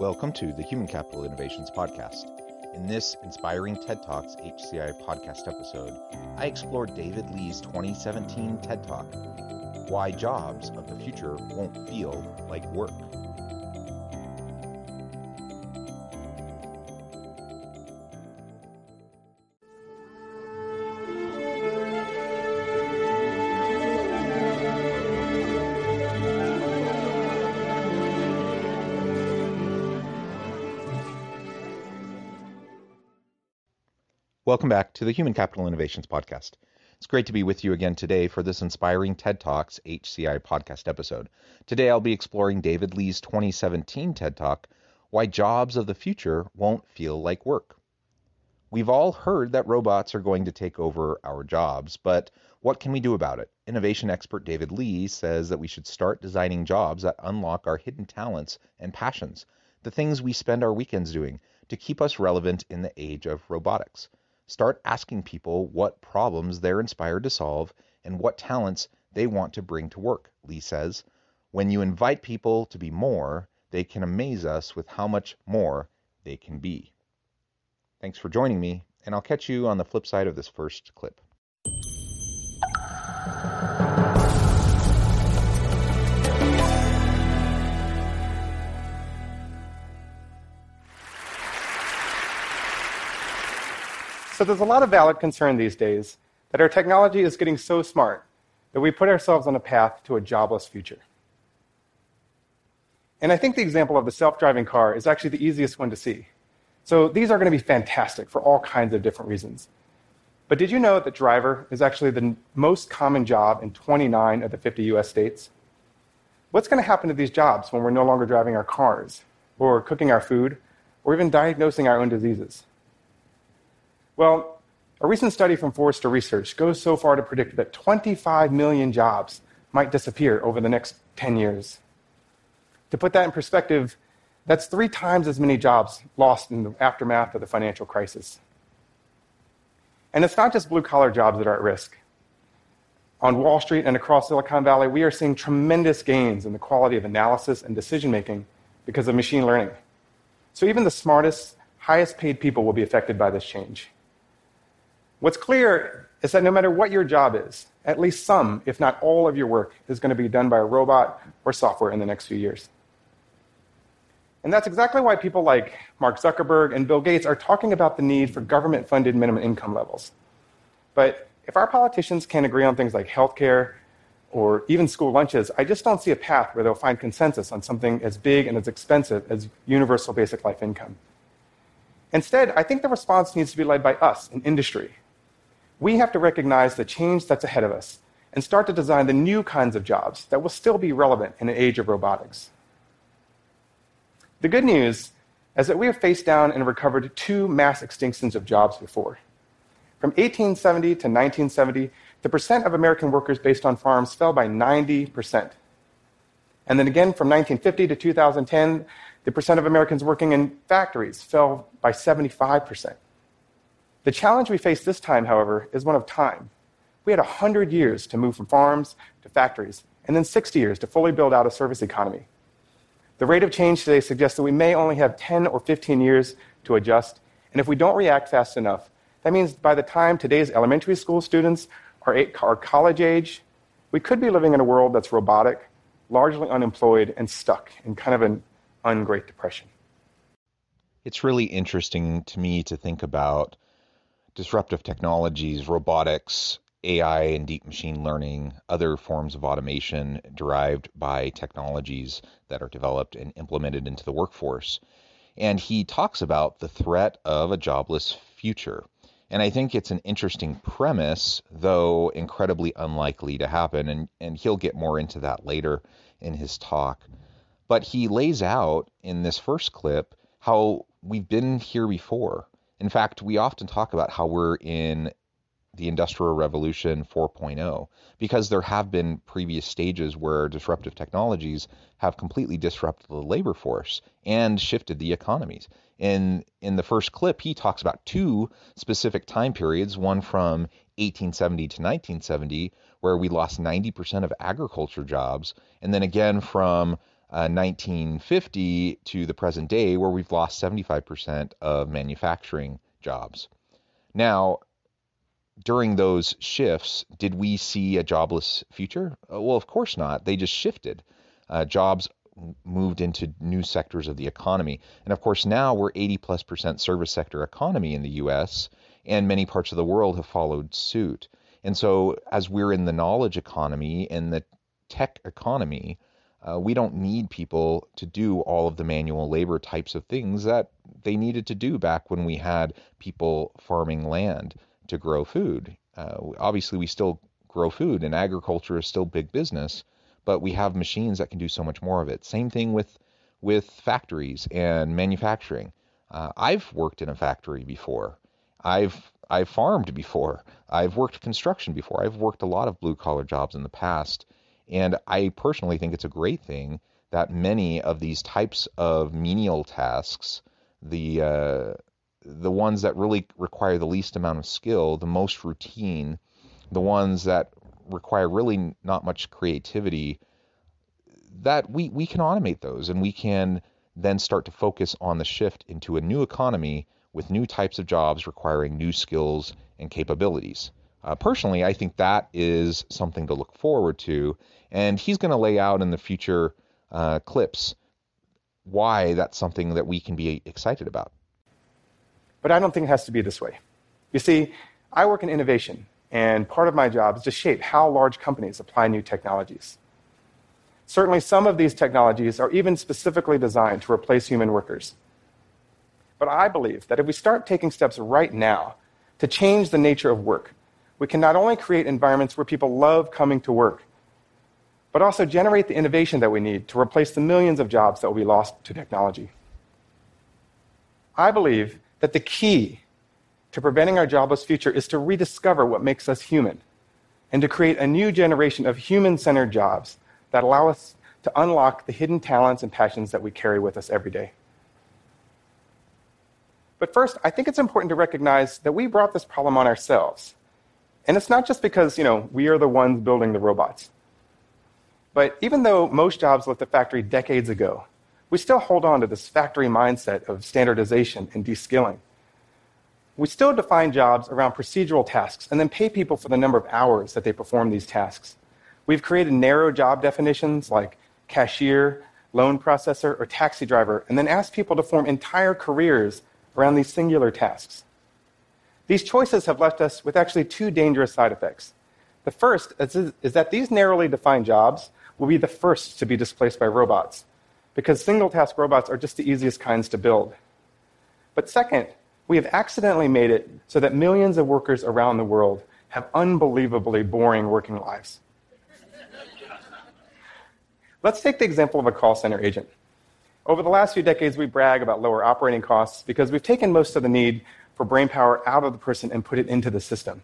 Welcome to the Human Capital Innovations Podcast. In this inspiring TED Talks HCI podcast episode, I explore David Lee's 2017 TED Talk Why Jobs of the Future Won't Feel Like Work. Welcome back to the Human Capital Innovations Podcast. It's great to be with you again today for this inspiring TED Talks HCI podcast episode. Today I'll be exploring David Lee's 2017 TED Talk Why Jobs of the Future Won't Feel Like Work. We've all heard that robots are going to take over our jobs, but what can we do about it? Innovation expert David Lee says that we should start designing jobs that unlock our hidden talents and passions, the things we spend our weekends doing, to keep us relevant in the age of robotics. Start asking people what problems they're inspired to solve and what talents they want to bring to work, Lee says. When you invite people to be more, they can amaze us with how much more they can be. Thanks for joining me, and I'll catch you on the flip side of this first clip. So there's a lot of valid concern these days that our technology is getting so smart that we put ourselves on a path to a jobless future. And I think the example of the self driving car is actually the easiest one to see. So these are going to be fantastic for all kinds of different reasons. But did you know that driver is actually the most common job in 29 of the 50 US states? What's going to happen to these jobs when we're no longer driving our cars, or cooking our food, or even diagnosing our own diseases? Well, a recent study from Forrester Research goes so far to predict that 25 million jobs might disappear over the next 10 years. To put that in perspective, that's three times as many jobs lost in the aftermath of the financial crisis. And it's not just blue collar jobs that are at risk. On Wall Street and across Silicon Valley, we are seeing tremendous gains in the quality of analysis and decision making because of machine learning. So even the smartest, highest paid people will be affected by this change. What's clear is that no matter what your job is, at least some, if not all, of your work is going to be done by a robot or software in the next few years. And that's exactly why people like Mark Zuckerberg and Bill Gates are talking about the need for government funded minimum income levels. But if our politicians can't agree on things like healthcare or even school lunches, I just don't see a path where they'll find consensus on something as big and as expensive as universal basic life income. Instead, I think the response needs to be led by us in industry we have to recognize the change that's ahead of us and start to design the new kinds of jobs that will still be relevant in an age of robotics. The good news is that we have faced down and recovered two mass extinctions of jobs before. From 1870 to 1970, the percent of American workers based on farms fell by 90%. And then again, from 1950 to 2010, the percent of Americans working in factories fell by 75%. The challenge we face this time, however, is one of time. We had 100 years to move from farms to factories, and then 60 years to fully build out a service economy. The rate of change today suggests that we may only have 10 or 15 years to adjust, and if we don't react fast enough, that means by the time today's elementary school students are, are college age, we could be living in a world that's robotic, largely unemployed, and stuck in kind of an ungreat depression. It's really interesting to me to think about disruptive technologies, robotics, AI and deep machine learning, other forms of automation derived by technologies that are developed and implemented into the workforce. And he talks about the threat of a jobless future. And I think it's an interesting premise, though incredibly unlikely to happen. And, and he'll get more into that later in his talk. But he lays out in this first clip how we've been here before. In fact, we often talk about how we're in the Industrial Revolution 4.0 because there have been previous stages where disruptive technologies have completely disrupted the labor force and shifted the economies. In in the first clip, he talks about two specific time periods, one from 1870 to 1970 where we lost 90% of agriculture jobs, and then again from uh, 1950 to the present day where we've lost 75% of manufacturing jobs. Now, during those shifts, did we see a jobless future? Uh, well, of course not. They just shifted. Uh, jobs moved into new sectors of the economy. And of course, now we're 80 plus percent service sector economy in the US, and many parts of the world have followed suit. And so, as we're in the knowledge economy and the tech economy, uh, we don't need people to do all of the manual labor types of things that they needed to do back when we had people farming land to grow food. Uh, obviously, we still grow food, and agriculture is still big business, but we have machines that can do so much more of it. Same thing with with factories and manufacturing. Uh, I've worked in a factory before. I've I've farmed before. I've worked construction before. I've worked a lot of blue collar jobs in the past, and I personally think it's a great thing that many of these types of menial tasks, the uh, the ones that really require the least amount of skill, the most routine, the ones that require really not much creativity, that we, we can automate those and we can then start to focus on the shift into a new economy with new types of jobs requiring new skills and capabilities. Uh, personally, I think that is something to look forward to, and he's going to lay out in the future uh, clips why that's something that we can be excited about. But I don't think it has to be this way. You see, I work in innovation, and part of my job is to shape how large companies apply new technologies. Certainly, some of these technologies are even specifically designed to replace human workers. But I believe that if we start taking steps right now to change the nature of work, we can not only create environments where people love coming to work, but also generate the innovation that we need to replace the millions of jobs that will be lost to technology. I believe that the key to preventing our jobless future is to rediscover what makes us human and to create a new generation of human centered jobs that allow us to unlock the hidden talents and passions that we carry with us every day. But first, I think it's important to recognize that we brought this problem on ourselves. And it's not just because, you know, we are the ones building the robots. But even though most jobs left the factory decades ago, we still hold on to this factory mindset of standardization and deskilling. We still define jobs around procedural tasks and then pay people for the number of hours that they perform these tasks. We've created narrow job definitions like cashier, loan processor, or taxi driver, and then asked people to form entire careers around these singular tasks. These choices have left us with actually two dangerous side effects. The first is, that these narrowly defined jobs will be the first to be displaced by robots because single task robots are just the easiest kinds to build. But second, we have accidentally made it so that millions of workers around the world have unbelievably boring working lives. Let's take the example of a call center agent. Over the last few decades, we brag about lower operating costs because we've taken most of the need for brain power out of the person and put it into the system.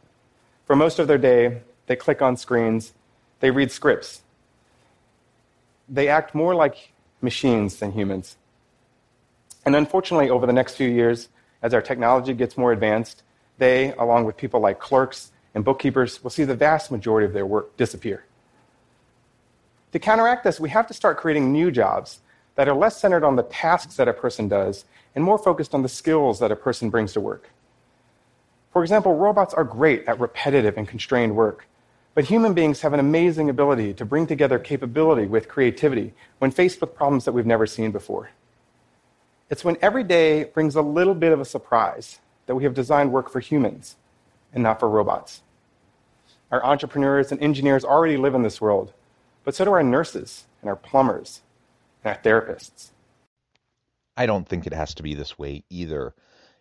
For most of their day, they click on screens, they read scripts. They act more like machines than humans. And unfortunately, over the next few years, as our technology gets more advanced, they, along with people like clerks and bookkeepers, will see the vast majority of their work disappear. To counteract this, we have to start creating new jobs that are less centered on the tasks that a person does and more focused on the skills that a person brings to work. For example, robots are great at repetitive and constrained work, but human beings have an amazing ability to bring together capability with creativity when faced with problems that we've never seen before. It's when every day brings a little bit of a surprise that we have designed work for humans and not for robots. Our entrepreneurs and engineers already live in this world, but so do our nurses and our plumbers therapists. I don't think it has to be this way either.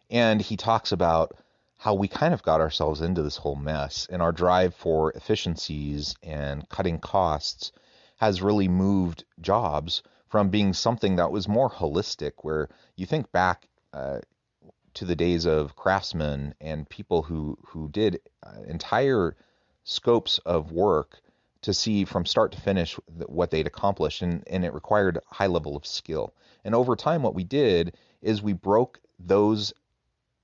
And he talks about how we kind of got ourselves into this whole mess and our drive for efficiencies and cutting costs has really moved jobs from being something that was more holistic, where you think back uh, to the days of craftsmen and people who who did uh, entire scopes of work to see from start to finish what they'd accomplished, and, and it required a high level of skill. And over time, what we did is we broke those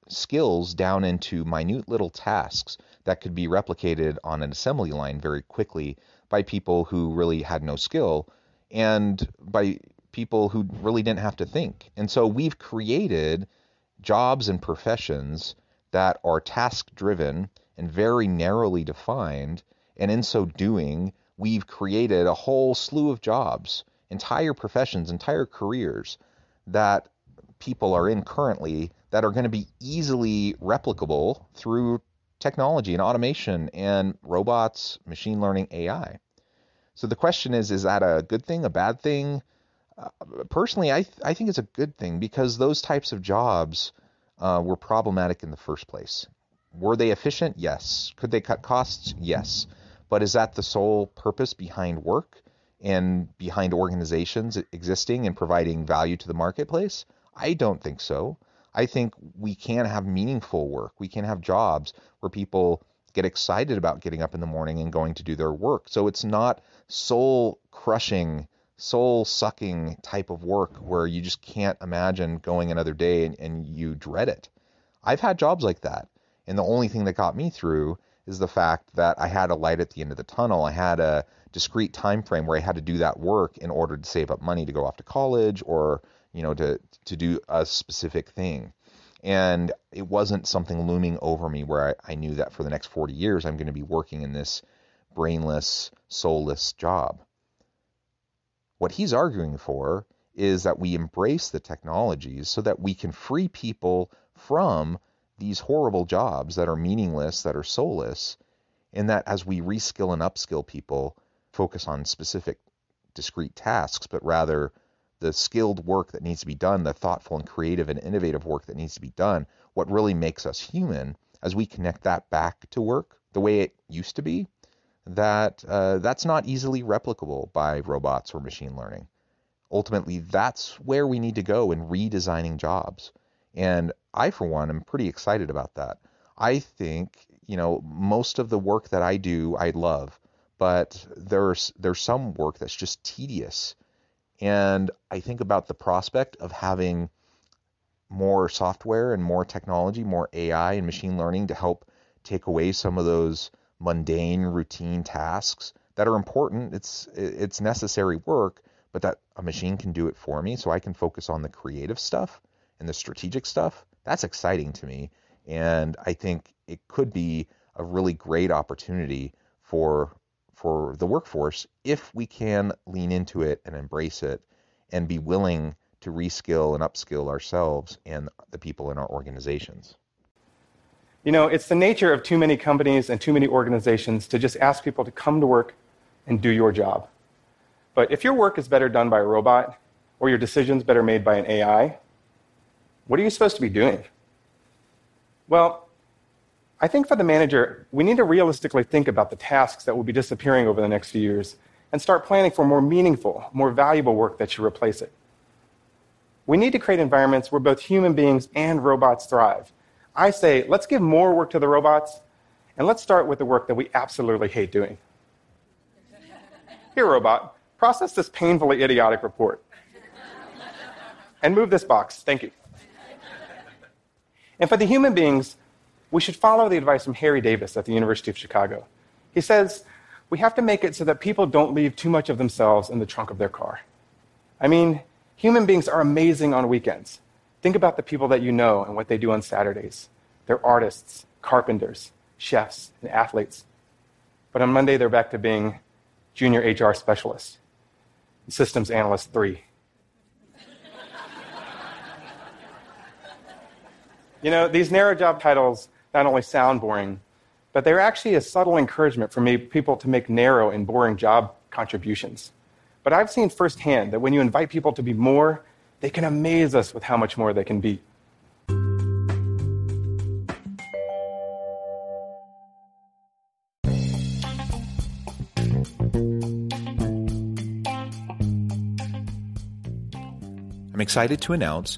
skills down into minute little tasks that could be replicated on an assembly line very quickly by people who really had no skill and by people who really didn't have to think. And so we've created jobs and professions that are task driven and very narrowly defined. And in so doing, we've created a whole slew of jobs, entire professions, entire careers that people are in currently that are going to be easily replicable through technology and automation and robots, machine learning, AI. So the question is is that a good thing, a bad thing? Uh, personally, I, th- I think it's a good thing because those types of jobs uh, were problematic in the first place. Were they efficient? Yes. Could they cut costs? Yes. But is that the sole purpose behind work and behind organizations existing and providing value to the marketplace? I don't think so. I think we can have meaningful work. We can have jobs where people get excited about getting up in the morning and going to do their work. So it's not soul crushing, soul sucking type of work where you just can't imagine going another day and, and you dread it. I've had jobs like that. And the only thing that got me through is the fact that I had a light at the end of the tunnel. I had a discrete time frame where I had to do that work in order to save up money to go off to college or you know, to to do a specific thing. And it wasn't something looming over me where I, I knew that for the next 40 years I'm going to be working in this brainless, soulless job. What he's arguing for is that we embrace the technologies so that we can free people from these horrible jobs that are meaningless, that are soulless, and that as we reskill and upskill people, focus on specific discrete tasks, but rather the skilled work that needs to be done, the thoughtful and creative and innovative work that needs to be done, what really makes us human, as we connect that back to work the way it used to be, that uh, that's not easily replicable by robots or machine learning. Ultimately, that's where we need to go in redesigning jobs. And I, for one, am pretty excited about that. I think, you know, most of the work that I do, I love, but there's there's some work that's just tedious and I think about the prospect of having more software and more technology, more AI and machine learning to help take away some of those mundane routine tasks that are important. It's it's necessary work, but that a machine can do it for me so I can focus on the creative stuff and the strategic stuff. That's exciting to me and I think it could be a really great opportunity for for the workforce if we can lean into it and embrace it and be willing to reskill and upskill ourselves and the people in our organizations. You know, it's the nature of too many companies and too many organizations to just ask people to come to work and do your job. But if your work is better done by a robot or your decisions better made by an AI, what are you supposed to be doing? Well, I think for the manager, we need to realistically think about the tasks that will be disappearing over the next few years and start planning for more meaningful, more valuable work that should replace it. We need to create environments where both human beings and robots thrive. I say, let's give more work to the robots, and let's start with the work that we absolutely hate doing. Here, robot, process this painfully idiotic report. And move this box. Thank you. And for the human beings, we should follow the advice from Harry Davis at the University of Chicago. He says, we have to make it so that people don't leave too much of themselves in the trunk of their car. I mean, human beings are amazing on weekends. Think about the people that you know and what they do on Saturdays. They're artists, carpenters, chefs, and athletes. But on Monday, they're back to being junior HR specialist, systems analyst three. You know, these narrow job titles not only sound boring, but they're actually a subtle encouragement for people to make narrow and boring job contributions. But I've seen firsthand that when you invite people to be more, they can amaze us with how much more they can be. I'm excited to announce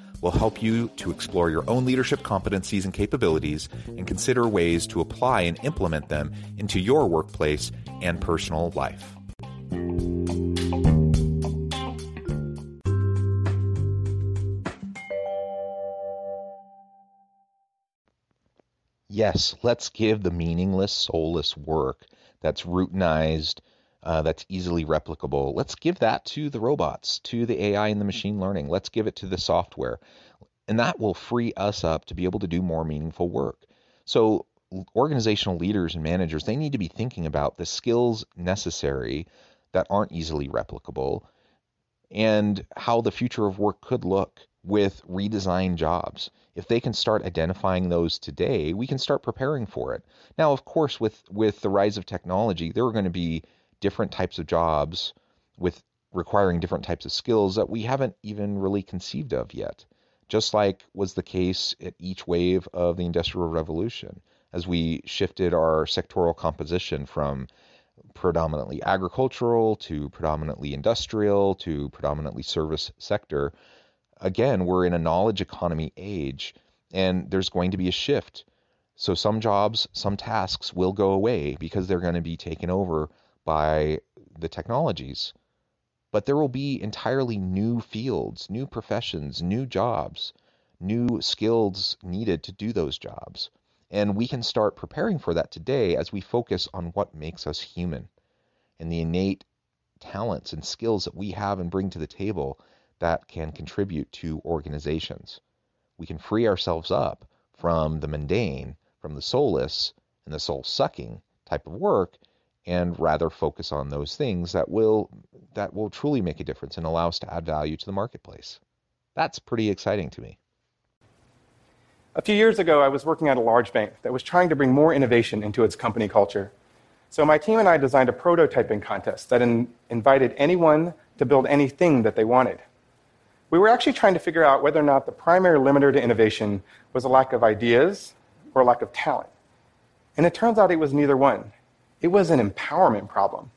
will help you to explore your own leadership competencies and capabilities and consider ways to apply and implement them into your workplace and personal life. Yes, let's give the meaningless, soulless work that's routinized, uh, that's easily replicable. Let's give that to the robots, to the AI and the machine learning. Let's give it to the software. And that will free us up to be able to do more meaningful work. So, organizational leaders and managers, they need to be thinking about the skills necessary that aren't easily replicable and how the future of work could look with redesigned jobs. If they can start identifying those today, we can start preparing for it. Now, of course, with with the rise of technology, there are going to be different types of jobs with requiring different types of skills that we haven't even really conceived of yet. Just like was the case at each wave of the Industrial Revolution, as we shifted our sectoral composition from predominantly agricultural to predominantly industrial to predominantly service sector. Again, we're in a knowledge economy age, and there's going to be a shift. So some jobs, some tasks will go away because they're going to be taken over by the technologies. But there will be entirely new fields, new professions, new jobs, new skills needed to do those jobs. And we can start preparing for that today as we focus on what makes us human and the innate talents and skills that we have and bring to the table that can contribute to organizations. We can free ourselves up from the mundane, from the soulless, and the soul sucking type of work and rather focus on those things that will that will truly make a difference and allow us to add value to the marketplace. That's pretty exciting to me. A few years ago, I was working at a large bank that was trying to bring more innovation into its company culture. So my team and I designed a prototyping contest that in, invited anyone to build anything that they wanted. We were actually trying to figure out whether or not the primary limiter to innovation was a lack of ideas or a lack of talent. And it turns out it was neither one. It was an empowerment problem.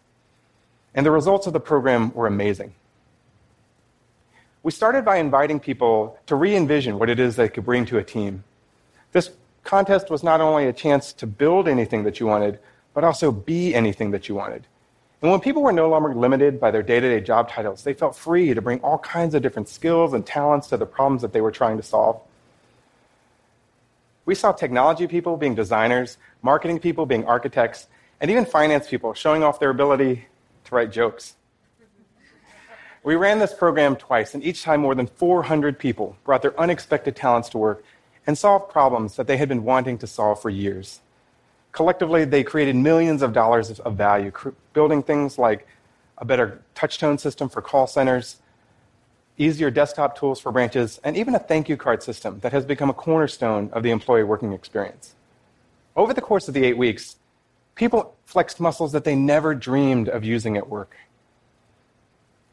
And the results of the program were amazing. We started by inviting people to re envision what it is they could bring to a team. This contest was not only a chance to build anything that you wanted, but also be anything that you wanted. And when people were no longer limited by their day to day job titles, they felt free to bring all kinds of different skills and talents to the problems that they were trying to solve. We saw technology people being designers, marketing people being architects, and even finance people showing off their ability to write jokes. We ran this program twice, and each time more than 400 people brought their unexpected talents to work and solved problems that they had been wanting to solve for years. Collectively, they created millions of dollars of value, building things like a better touchtone system for call centers, easier desktop tools for branches, and even a thank you card system that has become a cornerstone of the employee working experience. Over the course of the eight weeks, People flexed muscles that they never dreamed of using at work.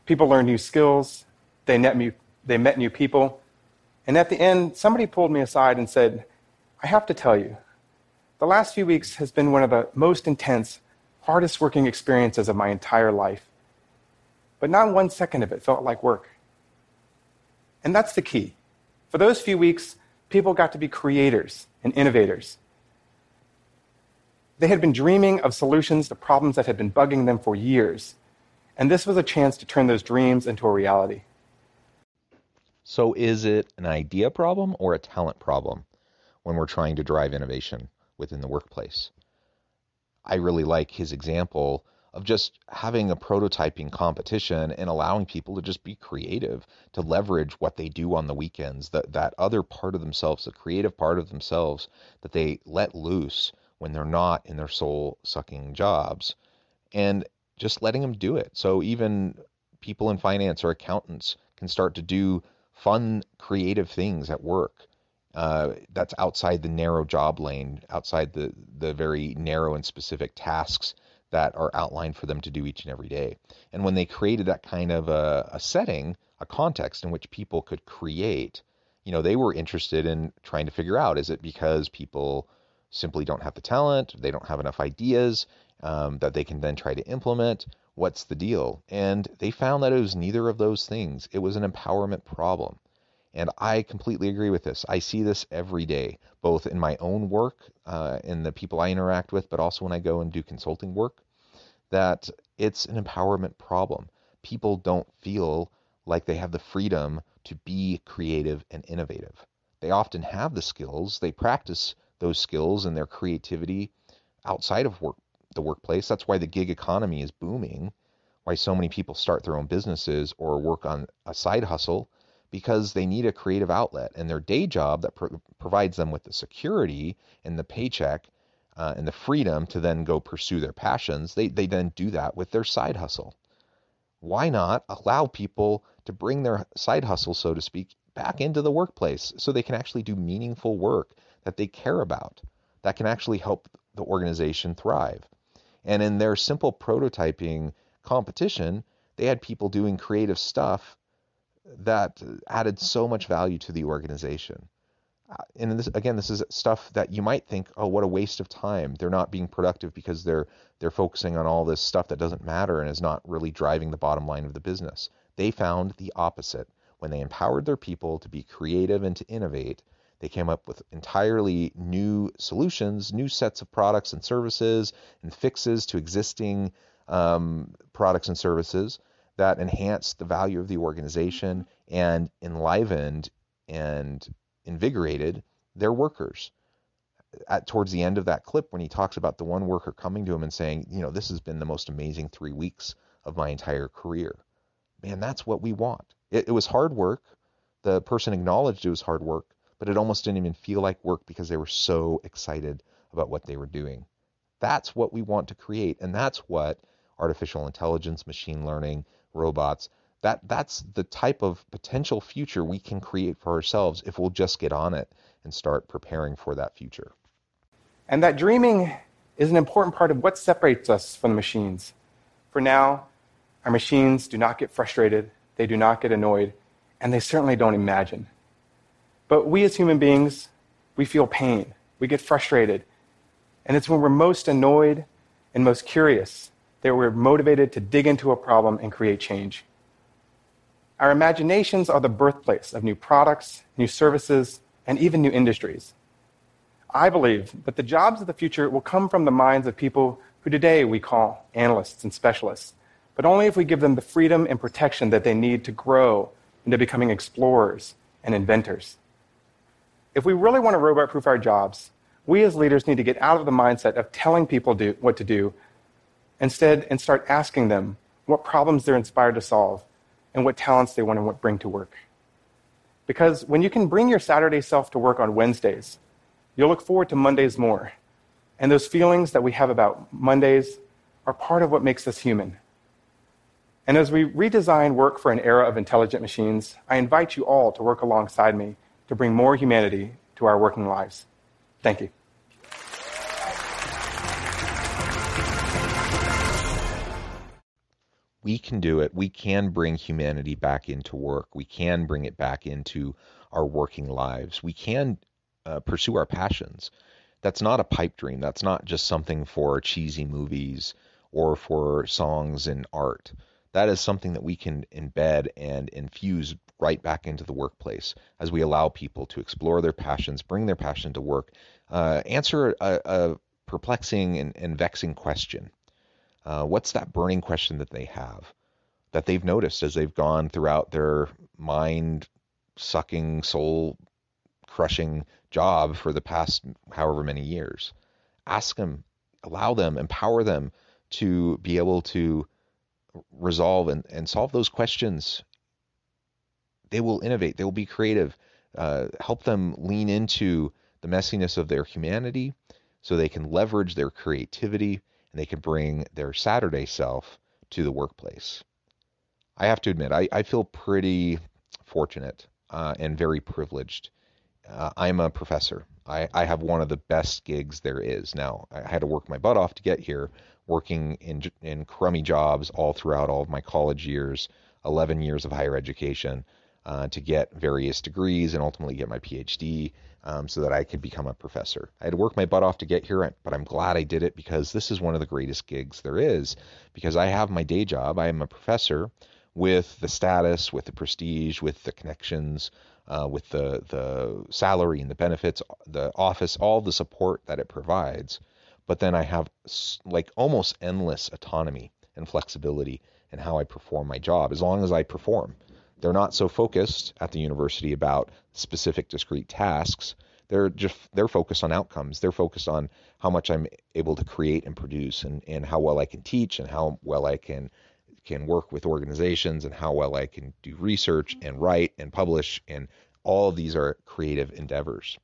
People learned new skills, they met, new, they met new people, and at the end, somebody pulled me aside and said, I have to tell you, the last few weeks has been one of the most intense, hardest working experiences of my entire life. But not one second of it felt like work. And that's the key. For those few weeks, people got to be creators and innovators. They had been dreaming of solutions to problems that had been bugging them for years. And this was a chance to turn those dreams into a reality. So, is it an idea problem or a talent problem when we're trying to drive innovation within the workplace? I really like his example of just having a prototyping competition and allowing people to just be creative, to leverage what they do on the weekends, that, that other part of themselves, the creative part of themselves that they let loose when they're not in their soul sucking jobs, and just letting them do it. So even people in finance or accountants can start to do fun, creative things at work. Uh, that's outside the narrow job lane, outside the, the very narrow and specific tasks that are outlined for them to do each and every day. And when they created that kind of a, a setting, a context in which people could create, you know, they were interested in trying to figure out is it because people simply don't have the talent, they don't have enough ideas um, that they can then try to implement? What's the deal? And they found that it was neither of those things. It was an empowerment problem. And I completely agree with this. I see this every day, both in my own work, uh, in the people I interact with, but also when I go and do consulting work, that it's an empowerment problem. People don't feel like they have the freedom to be creative and innovative. They often have the skills, they practice those skills and their creativity outside of work, the workplace. That's why the gig economy is booming, why so many people start their own businesses or work on a side hustle because they need a creative outlet. And their day job that pro- provides them with the security and the paycheck uh, and the freedom to then go pursue their passions they, they then do that with their side hustle. Why not allow people to bring their side hustle so to speak back into the workplace so they can actually do meaningful work that they care about that can actually help the organization thrive and in their simple prototyping competition they had people doing creative stuff that added so much value to the organization. Uh, and this, again, this is stuff that you might think, oh, what a waste of time. They're not being productive because they're they're focusing on all this stuff that doesn't matter and is not really driving the bottom line of the business. They found the opposite. When they empowered their people to be creative and to innovate, they came up with entirely new solutions, new sets of products and services, and fixes to existing um, products and services that enhanced the value of the organization and enlivened and invigorated their workers. At towards the end of that clip, when he talks about the one worker coming to him and saying, you know, this has been the most amazing three weeks of my entire career. Man, that's what we want. It, it was hard work. The person acknowledged it was hard work, but it almost didn't even feel like work because they were so excited about what they were doing. That's what we want to create, and that's what artificial intelligence, machine learning, robots. That that's the type of potential future we can create for ourselves if we'll just get on it and start preparing for that future. And that dreaming is an important part of what separates us from the machines. For now, our machines do not get frustrated, they do not get annoyed, and they certainly don't imagine. But we as human beings, we feel pain, we get frustrated, and it's when we're most annoyed and most curious that we're motivated to dig into a problem and create change. Our imaginations are the birthplace of new products, new services, and even new industries. I believe that the jobs of the future will come from the minds of people who today we call analysts and specialists, but only if we give them the freedom and protection that they need to grow into becoming explorers and inventors. If we really want to robot proof our jobs, we as leaders need to get out of the mindset of telling people do, what to do instead and start asking them what problems they're inspired to solve and what talents they want to bring to work. Because when you can bring your Saturday self to work on Wednesdays, you'll look forward to Mondays more. And those feelings that we have about Mondays are part of what makes us human. And as we redesign work for an era of intelligent machines, I invite you all to work alongside me to bring more humanity to our working lives. Thank you. we can do it. We can bring humanity back into work. We can bring it back into our working lives. We can uh, pursue our passions. That's not a pipe dream. That's not just something for cheesy movies or for songs and art. That is something that we can embed and infuse right back into the workplace as we allow people to explore their passions, bring their passion to work, uh, answer a, a perplexing and, and vexing question uh, what's that burning question that they have that they've noticed as they've gone throughout their mind sucking, soul crushing job for the past however many years. Ask them, allow them, empower them to be able to resolve and, and solve those questions. They will innovate, they will be creative. Uh, help them lean into the messiness of their humanity so they can leverage their creativity and they can bring their Saturday self to the workplace. I have to admit, I, I feel pretty fortunate uh, and very privileged. Uh, I'm a professor. I, I have one of the best gigs there is. Now, I had to work my butt off to get here, working in, in crummy jobs all throughout all of my college years, 11 years of higher education, uh, to get various degrees and ultimately get my PhD um, so that I could become a professor. I had to work my butt off to get here, but I'm glad I did it because this is one of the greatest gigs there is. Because I have my day job, I am a professor with the status, with the prestige, with the connections, uh, with the the salary and the benefits, the office, all the support that it provides. But then I have like almost endless autonomy and flexibility in how I perform my job, as long as I perform. They're not so focused at the university about specific discrete tasks. They're just they're focused on outcomes. They're focused on how much I'm able to create and produce and, and how well I can teach and how well I can can work with organizations and how well I can do research and write and publish and all of these are creative endeavors.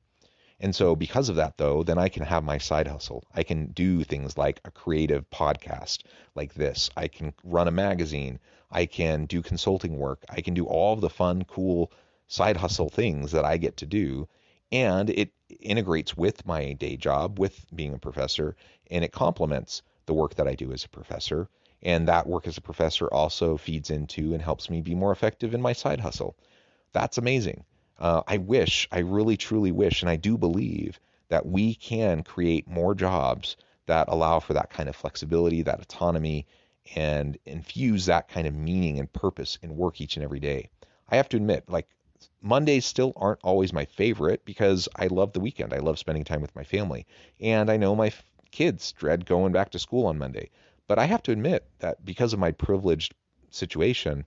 And so because of that though, then I can have my side hustle. I can do things like a creative podcast like this. I can run a magazine. I can do consulting work. I can do all the fun, cool side hustle things that I get to do. And it integrates with my day job, with being a professor, and it complements the work that I do as a professor. And that work as a professor also feeds into and helps me be more effective in my side hustle. That's amazing. Uh, I wish, I really truly wish, and I do believe that we can create more jobs that allow for that kind of flexibility, that autonomy, and infuse that kind of meaning and purpose in work each and every day. I have to admit, like Mondays still aren't always my favorite because I love the weekend. I love spending time with my family. And I know my f- kids dread going back to school on Monday. But I have to admit that because of my privileged situation,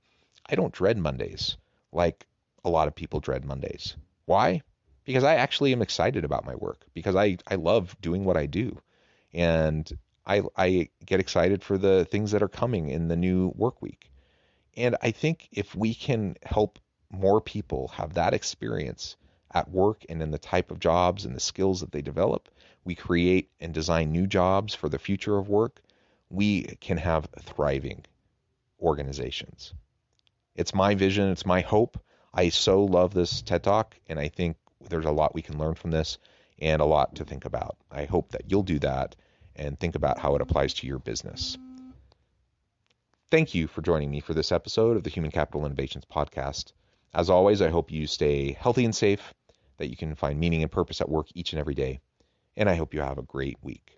I don't dread Mondays like a lot of people dread Mondays. Why? Because I actually am excited about my work because I, I love doing what I do. And I, I get excited for the things that are coming in the new work week. And I think if we can help more people have that experience at work and in the type of jobs and the skills that they develop, we create and design new jobs for the future of work, we can have thriving organizations. It's my vision, it's my hope. I so love this TED Talk, and I think there's a lot we can learn from this and a lot to think about. I hope that you'll do that and think about how it applies to your business. Thank you for joining me for this episode of the Human Capital Innovations Podcast. As always, I hope you stay healthy and safe, that you can find meaning and purpose at work each and every day, and I hope you have a great week.